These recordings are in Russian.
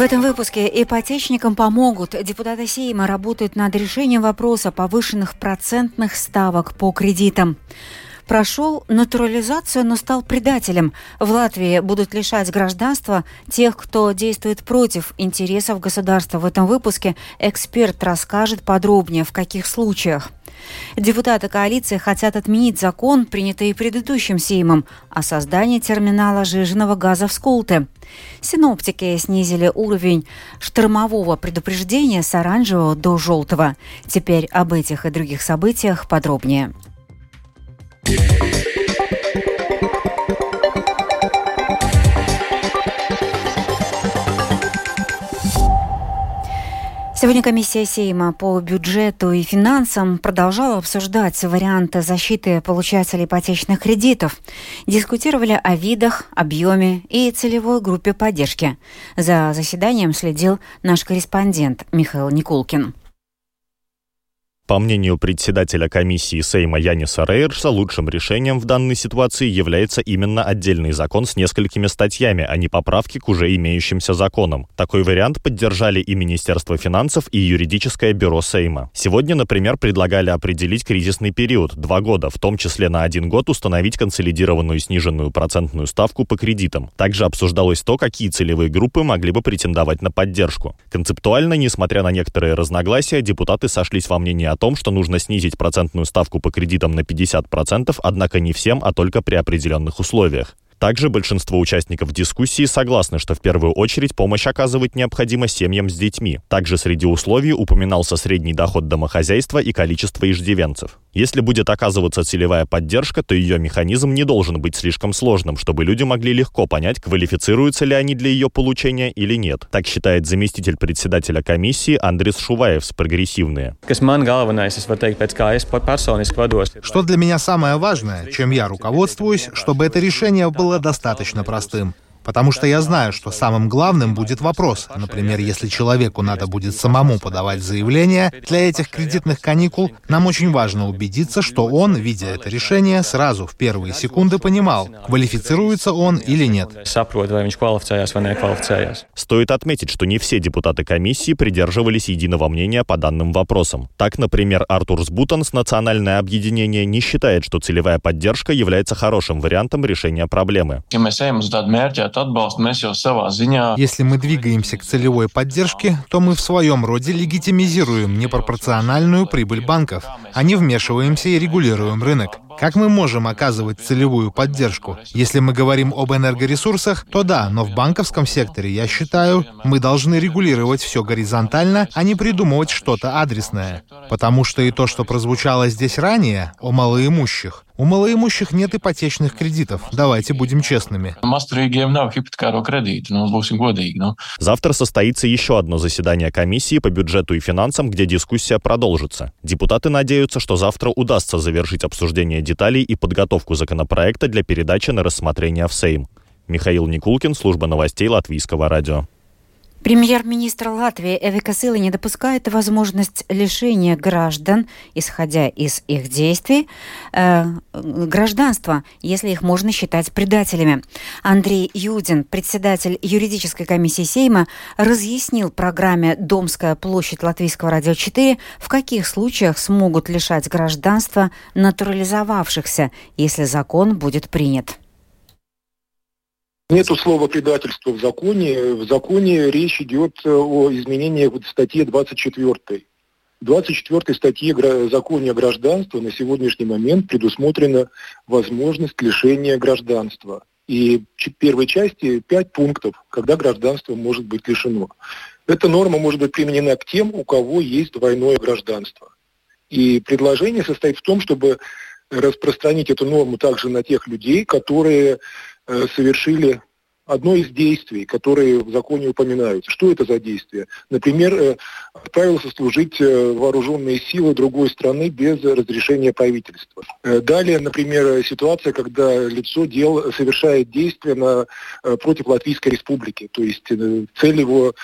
В этом выпуске ипотечникам помогут. Депутаты Сейма работают над решением вопроса повышенных процентных ставок по кредитам прошел натурализацию, но стал предателем. В Латвии будут лишать гражданства тех, кто действует против интересов государства. В этом выпуске эксперт расскажет подробнее, в каких случаях. Депутаты коалиции хотят отменить закон, принятый предыдущим Сеймом, о создании терминала жиженного газа в Скулте. Синоптики снизили уровень штормового предупреждения с оранжевого до желтого. Теперь об этих и других событиях подробнее. Сегодня комиссия Сейма по бюджету и финансам продолжала обсуждать варианты защиты получателей ипотечных кредитов. Дискутировали о видах, объеме и целевой группе поддержки. За заседанием следил наш корреспондент Михаил Никулкин. По мнению председателя комиссии Сейма Яниса Рейерса, лучшим решением в данной ситуации является именно отдельный закон с несколькими статьями, а не поправки к уже имеющимся законам. Такой вариант поддержали и Министерство финансов, и юридическое бюро Сейма. Сегодня, например, предлагали определить кризисный период – два года, в том числе на один год установить консолидированную сниженную процентную ставку по кредитам. Также обсуждалось то, какие целевые группы могли бы претендовать на поддержку. Концептуально, несмотря на некоторые разногласия, депутаты сошлись во мнении о том, что нужно снизить процентную ставку по кредитам на 50%, однако не всем, а только при определенных условиях. Также большинство участников дискуссии согласны, что в первую очередь помощь оказывать необходимо семьям с детьми. Также среди условий упоминался средний доход домохозяйства и количество иждивенцев. Если будет оказываться целевая поддержка, то ее механизм не должен быть слишком сложным, чтобы люди могли легко понять, квалифицируются ли они для ее получения или нет. Так считает заместитель председателя комиссии Андрис Шуваев с «Прогрессивные». Что для меня самое важное, чем я руководствуюсь, чтобы это решение было было достаточно простым. Потому что я знаю, что самым главным будет вопрос. Например, если человеку надо будет самому подавать заявление для этих кредитных каникул, нам очень важно убедиться, что он, видя это решение, сразу в первые секунды понимал, квалифицируется он или нет. Стоит отметить, что не все депутаты комиссии придерживались единого мнения по данным вопросам. Так, например, Артур Сбутанс, Национальное объединение, не считает, что целевая поддержка является хорошим вариантом решения проблемы. Если мы двигаемся к целевой поддержке, то мы в своем роде легитимизируем непропорциональную прибыль банков, а не вмешиваемся и регулируем рынок. Как мы можем оказывать целевую поддержку? Если мы говорим об энергоресурсах, то да, но в банковском секторе, я считаю, мы должны регулировать все горизонтально, а не придумывать что-то адресное. Потому что и то, что прозвучало здесь ранее, о малоимущих, у малоимущих нет ипотечных кредитов. Давайте будем честными. Завтра состоится еще одно заседание комиссии по бюджету и финансам, где дискуссия продолжится. Депутаты надеются, что завтра удастся завершить обсуждение деталей и подготовку законопроекта для передачи на рассмотрение в Сейм. Михаил Никулкин, служба новостей Латвийского радио. Премьер-министр Латвии Эвика Сила не допускает возможность лишения граждан, исходя из их действий, э, гражданства, если их можно считать предателями. Андрей Юдин, председатель юридической комиссии Сейма, разъяснил программе «Домская площадь Латвийского радио 4», в каких случаях смогут лишать гражданства натурализовавшихся, если закон будет принят. Нету слова предательство в законе. В законе речь идет о изменении в статье 24. В 24 статье закона о гражданстве на сегодняшний момент предусмотрена возможность лишения гражданства. И в первой части пять пунктов, когда гражданство может быть лишено. Эта норма может быть применена к тем, у кого есть двойное гражданство. И предложение состоит в том, чтобы распространить эту норму также на тех людей, которые Э, совершили одно из действий, которые в законе упоминаются. Что это за действие? Например, э, отправился служить э, вооруженные силы другой страны без разрешения правительства. Далее, например, ситуация, когда лицо дел, совершает действия на, против Латвийской Республики. То есть цель его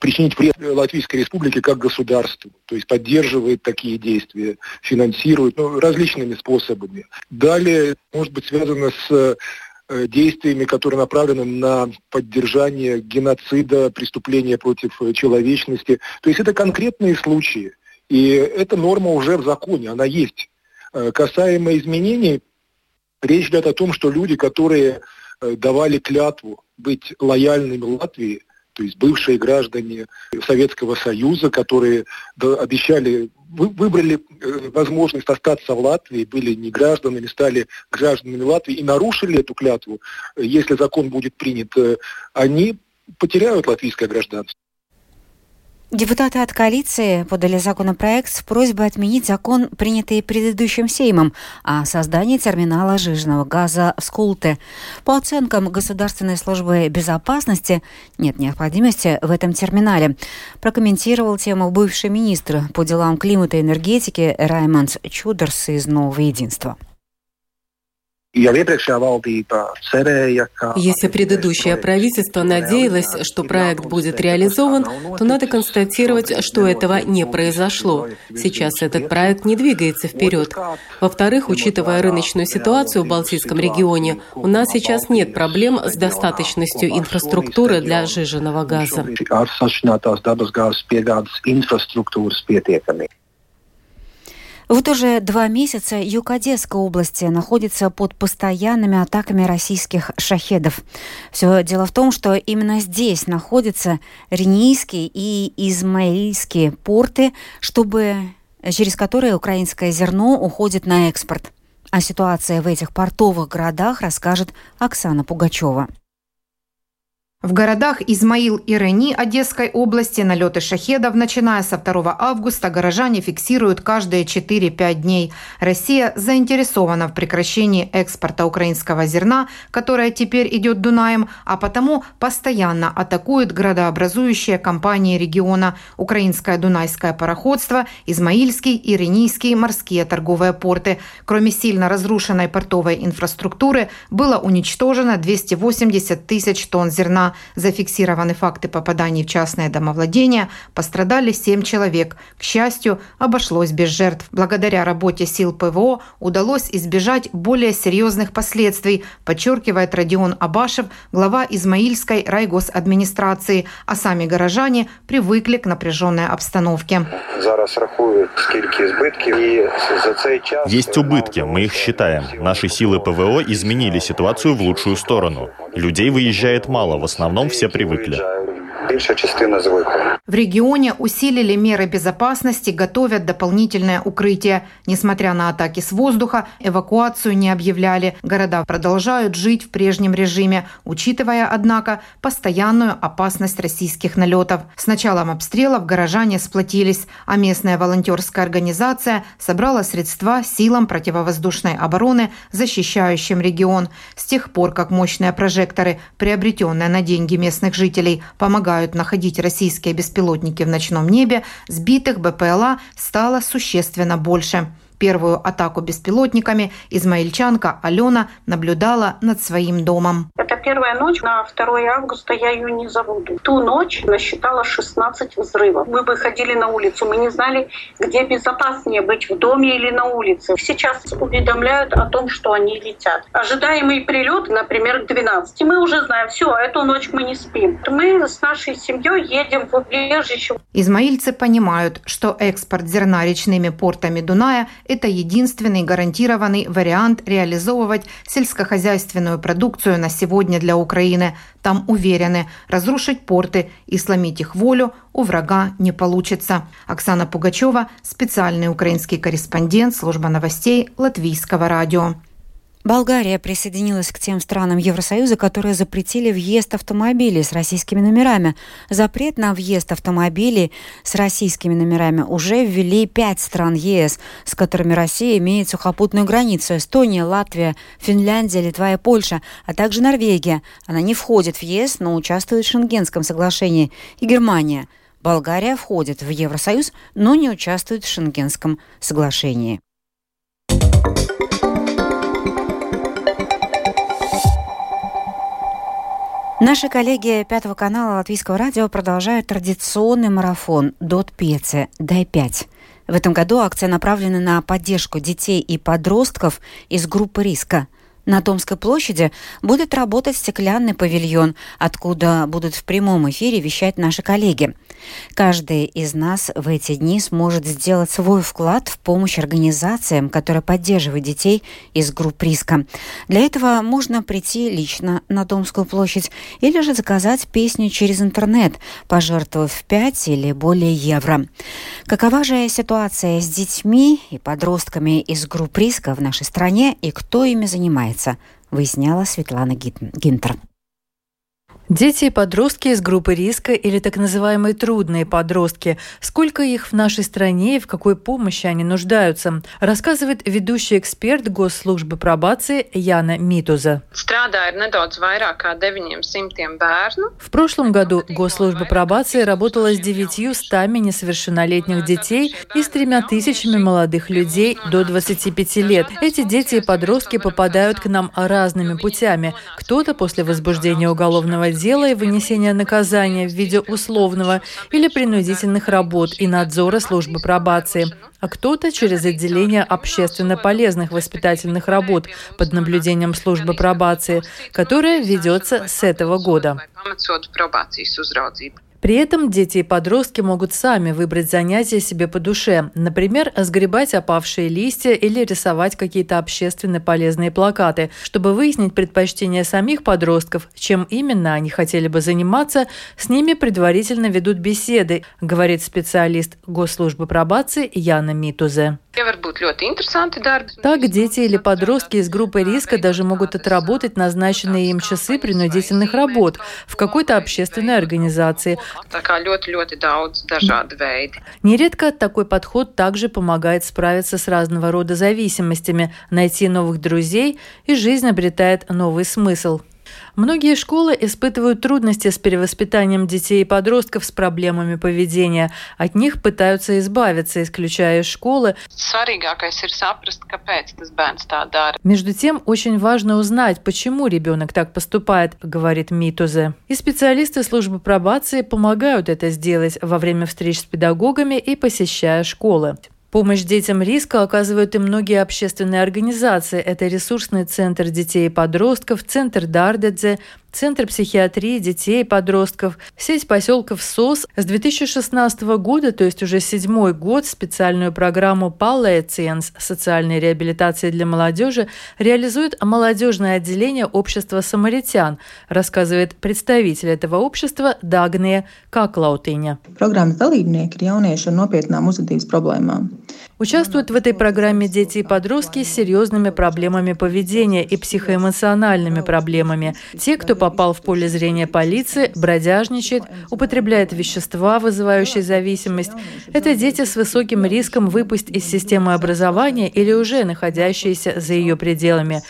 причинить вред Латвийской Республике как государству, то есть поддерживает такие действия, финансирует ну, различными способами. Далее может быть связано с э, действиями, которые направлены на поддержание геноцида, преступления против человечности. То есть это конкретные случаи. И эта норма уже в законе, она есть. Касаемо изменений, речь идет о том, что люди, которые давали клятву быть лояльными Латвии, то есть бывшие граждане Советского Союза, которые обещали, выбрали э, возможность остаться в Латвии, были не гражданами, стали гражданами Латвии и нарушили эту клятву, если закон будет принят, э, они потеряют латвийское гражданство. Депутаты от коалиции подали законопроект с просьбой отменить закон, принятый предыдущим Сеймом, о создании терминала жиженного газа в Скулте. По оценкам Государственной службы безопасности, нет необходимости в этом терминале. Прокомментировал тему бывший министр по делам климата и энергетики Раймондс Чудерс из «Нового единства». Если предыдущее правительство надеялось, что проект будет реализован, то надо констатировать, что этого не произошло. Сейчас этот проект не двигается вперед. Во-вторых, учитывая рыночную ситуацию в Балтийском регионе, у нас сейчас нет проблем с достаточностью инфраструктуры для сжиженного газа. Вот уже два месяца юг Одесской области находится под постоянными атаками российских шахедов. Все дело в том, что именно здесь находятся Ренийские и Измаильские порты, чтобы, через которые украинское зерно уходит на экспорт. О ситуации в этих портовых городах расскажет Оксана Пугачева. В городах Измаил и Рени Одесской области налеты шахедов, начиная со 2 августа, горожане фиксируют каждые 4-5 дней. Россия заинтересована в прекращении экспорта украинского зерна, которое теперь идет Дунаем, а потому постоянно атакует градообразующие компании региона Украинское Дунайское пароходство, Измаильский и Ренийский морские торговые порты. Кроме сильно разрушенной портовой инфраструктуры, было уничтожено 280 тысяч тонн зерна. Зафиксированы факты попаданий в частное домовладение. Пострадали 7 человек. К счастью, обошлось без жертв. Благодаря работе сил ПВО удалось избежать более серьезных последствий, подчеркивает Родион Абашев, глава Измаильской райгосадминистрации, а сами горожане привыкли к напряженной обстановке. Есть убытки, мы их считаем. Наши силы ПВО изменили ситуацию в лучшую сторону. Людей выезжает мало, в основном все привыкли. В регионе усилили меры безопасности, готовят дополнительное укрытие. Несмотря на атаки с воздуха, эвакуацию не объявляли. Города продолжают жить в прежнем режиме, учитывая, однако, постоянную опасность российских налетов. С началом обстрелов горожане сплотились, а местная волонтерская организация собрала средства силам противовоздушной обороны, защищающим регион. С тех пор, как мощные прожекторы, приобретенные на деньги местных жителей, помогают помогают находить российские беспилотники в ночном небе, сбитых БПЛА стало существенно больше. Первую атаку беспилотниками измаильчанка Алена наблюдала над своим домом. Это первая ночь на 2 августа, я ее не забуду. Ту ночь насчитала 16 взрывов. Мы выходили на улицу, мы не знали, где безопаснее быть, в доме или на улице. Сейчас уведомляют о том, что они летят. Ожидаемый прилет, например, к 12. Мы уже знаем, все, эту ночь мы не спим. Мы с нашей семьей едем в убежище. Измаильцы понимают, что экспорт зерна речными портами Дуная – это единственный гарантированный вариант реализовывать сельскохозяйственную продукцию на сегодня для Украины. Там уверены, разрушить порты и сломить их волю у врага не получится. Оксана Пугачева, специальный украинский корреспондент служба новостей Латвийского радио. Болгария присоединилась к тем странам Евросоюза, которые запретили въезд автомобилей с российскими номерами. Запрет на въезд автомобилей с российскими номерами уже ввели пять стран ЕС, с которыми Россия имеет сухопутную границу. Эстония, Латвия, Финляндия, Литва и Польша, а также Норвегия. Она не входит в ЕС, но участвует в Шенгенском соглашении. И Германия. Болгария входит в Евросоюз, но не участвует в Шенгенском соглашении. Наши коллеги Пятого канала Латвийского радио продолжают традиционный марафон «Дот Пеце. Дай пять». В этом году акция направлена на поддержку детей и подростков из группы риска. На Томской площади будет работать стеклянный павильон, откуда будут в прямом эфире вещать наши коллеги. Каждый из нас в эти дни сможет сделать свой вклад в помощь организациям, которые поддерживают детей из групп риска. Для этого можно прийти лично на Томскую площадь или же заказать песню через интернет, пожертвовав 5 или более евро. Какова же ситуация с детьми и подростками из групп риска в нашей стране и кто ими занимается? Занимается, выясняла Светлана Гинтер. Дети и подростки из группы риска или так называемые трудные подростки. Сколько их в нашей стране и в какой помощи они нуждаются, рассказывает ведущий эксперт Госслужбы пробации Яна Митуза. В прошлом году Госслужба пробации работала с 900 несовершеннолетних детей и с тремя тысячами молодых людей до 25 лет. Эти дети и подростки попадают к нам разными путями. Кто-то после возбуждения уголовного дела и вынесения наказания в виде условного или принудительных работ и надзора службы пробации, а кто-то через отделение общественно полезных воспитательных работ под наблюдением службы пробации, которая ведется с этого года. При этом дети и подростки могут сами выбрать занятия себе по душе, например, сгребать опавшие листья или рисовать какие-то общественно полезные плакаты. Чтобы выяснить предпочтения самих подростков, чем именно они хотели бы заниматься, с ними предварительно ведут беседы, говорит специалист Госслужбы пробации Яна Митузе. Так, дети или подростки из группы риска даже могут отработать назначенные им часы принудительных работ в какой-то общественной организации. Нередко такой подход также помогает справиться с разного рода зависимостями, найти новых друзей, и жизнь обретает новый смысл. Многие школы испытывают трудности с перевоспитанием детей и подростков с проблемами поведения. От них пытаются избавиться, исключая из школы. Между тем, очень важно узнать, почему ребенок так поступает, говорит Митузе. И специалисты службы пробации помогают это сделать во время встреч с педагогами и посещая школы. Помощь детям риска оказывают и многие общественные организации. Это ресурсный центр детей и подростков, центр Дардедзе, Центр психиатрии детей и подростков, сеть поселков СОС с 2016 года, то есть уже седьмой год, специальную программу Palliations социальной реабилитации для молодежи реализует молодежное отделение общества самаритян, рассказывает представитель этого общества Дагния Каклаутиня. Программа dalībnieki ir jaunieši ar nopietnām uzvedības problēmām. Участвуют в этой программе дети и подростки с серьезными проблемами поведения и психоэмоциональными проблемами. Те, кто попал в поле зрения полиции, бродяжничает, употребляет вещества, вызывающие зависимость. Это дети с высоким риском выпасть из системы образования или уже находящиеся за ее пределами.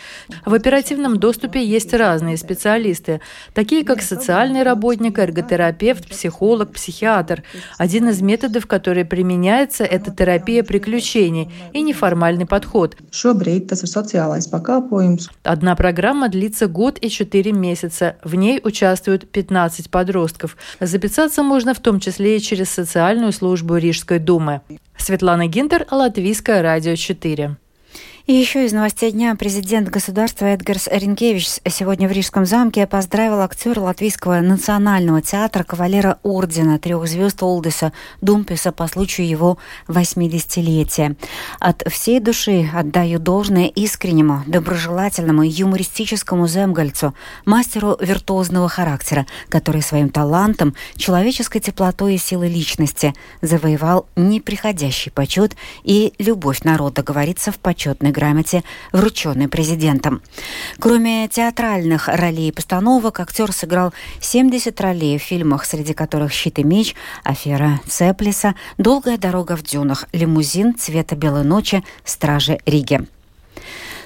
В оперативном доступе есть разные специалисты, такие как социальный работник, эрготерапевт, психолог, психиатр. Один из методов, который применяется, это терапия приключений приключений и неформальный подход. Одна программа длится год и четыре месяца. В ней участвуют 15 подростков. Записаться можно в том числе и через социальную службу Рижской думы. Светлана Гинтер, Латвийское радио 4. И еще из новостей дня президент государства Эдгарс Ренкевич сегодня в Рижском замке поздравил актера Латвийского национального театра кавалера ордена трех звезд Олдеса Думписа по случаю его 80-летия. От всей души отдаю должное искреннему, доброжелательному юмористическому земгальцу, мастеру виртуозного характера, который своим талантом, человеческой теплотой и силой личности завоевал неприходящий почет и любовь народа, говорится в почетной грамоте, врученной президентом. Кроме театральных ролей и постановок, актер сыграл 70 ролей в фильмах, среди которых «Щит и меч», «Афера Цеплиса», «Долгая дорога в дюнах», «Лимузин», «Цвета белой ночи», «Стражи Риги».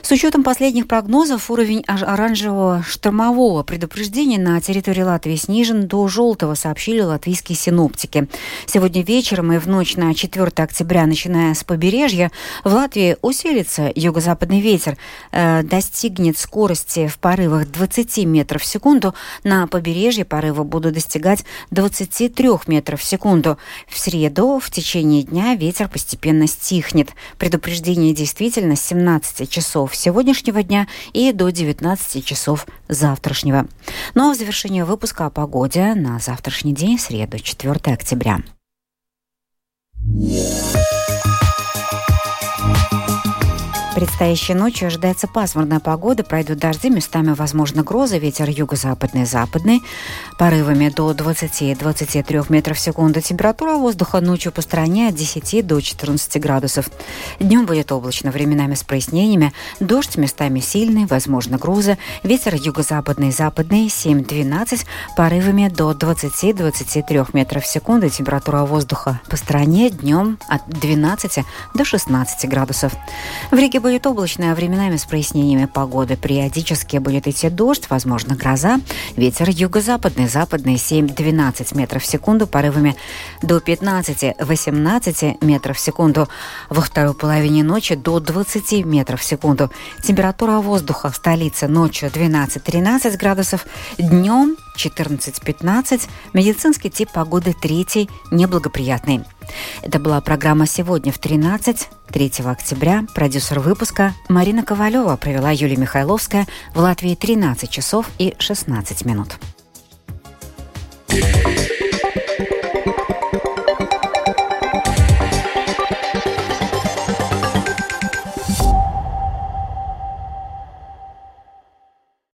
С учетом последних прогнозов уровень оранжевого штормового предупреждения на территории Латвии снижен до желтого, сообщили латвийские синоптики. Сегодня вечером и в ночь на 4 октября, начиная с побережья, в Латвии усилится юго-западный ветер, э, достигнет скорости в порывах 20 метров в секунду. На побережье порывы будут достигать 23 метров в секунду. В среду в течение дня ветер постепенно стихнет. Предупреждение действительно с 17 часов сегодняшнего дня и до 19 часов завтрашнего. Ну а в завершение выпуска о погоде на завтрашний день, среду, 4 октября. Предстоящей ночью ожидается пасмурная погода, пройдут дожди, местами возможно грозы, ветер юго-западный, западный, порывами до 20-23 метров в секунду. Температура воздуха ночью по стране от 10 до 14 градусов. Днем будет облачно, временами с прояснениями, дождь местами сильный, возможно грозы, ветер юго-западный, западный 7-12, порывами до 20-23 метров в секунду. Температура воздуха по стране днем от 12 до 16 градусов. В Риге будет облачно, а временами с прояснениями погоды. Периодически будет идти дождь, возможно, гроза. Ветер юго-западный, западный 7-12 метров в секунду, порывами до 15-18 метров в секунду. Во второй половине ночи до 20 метров в секунду. Температура воздуха в столице ночью 12-13 градусов, днем 14-15. Медицинский тип погоды третий, неблагоприятный. Это была программа «Сегодня в 13». 3 октября продюсер выпуска Марина Ковалева провела Юлия Михайловская в Латвии 13 часов и 16 минут. Yeah.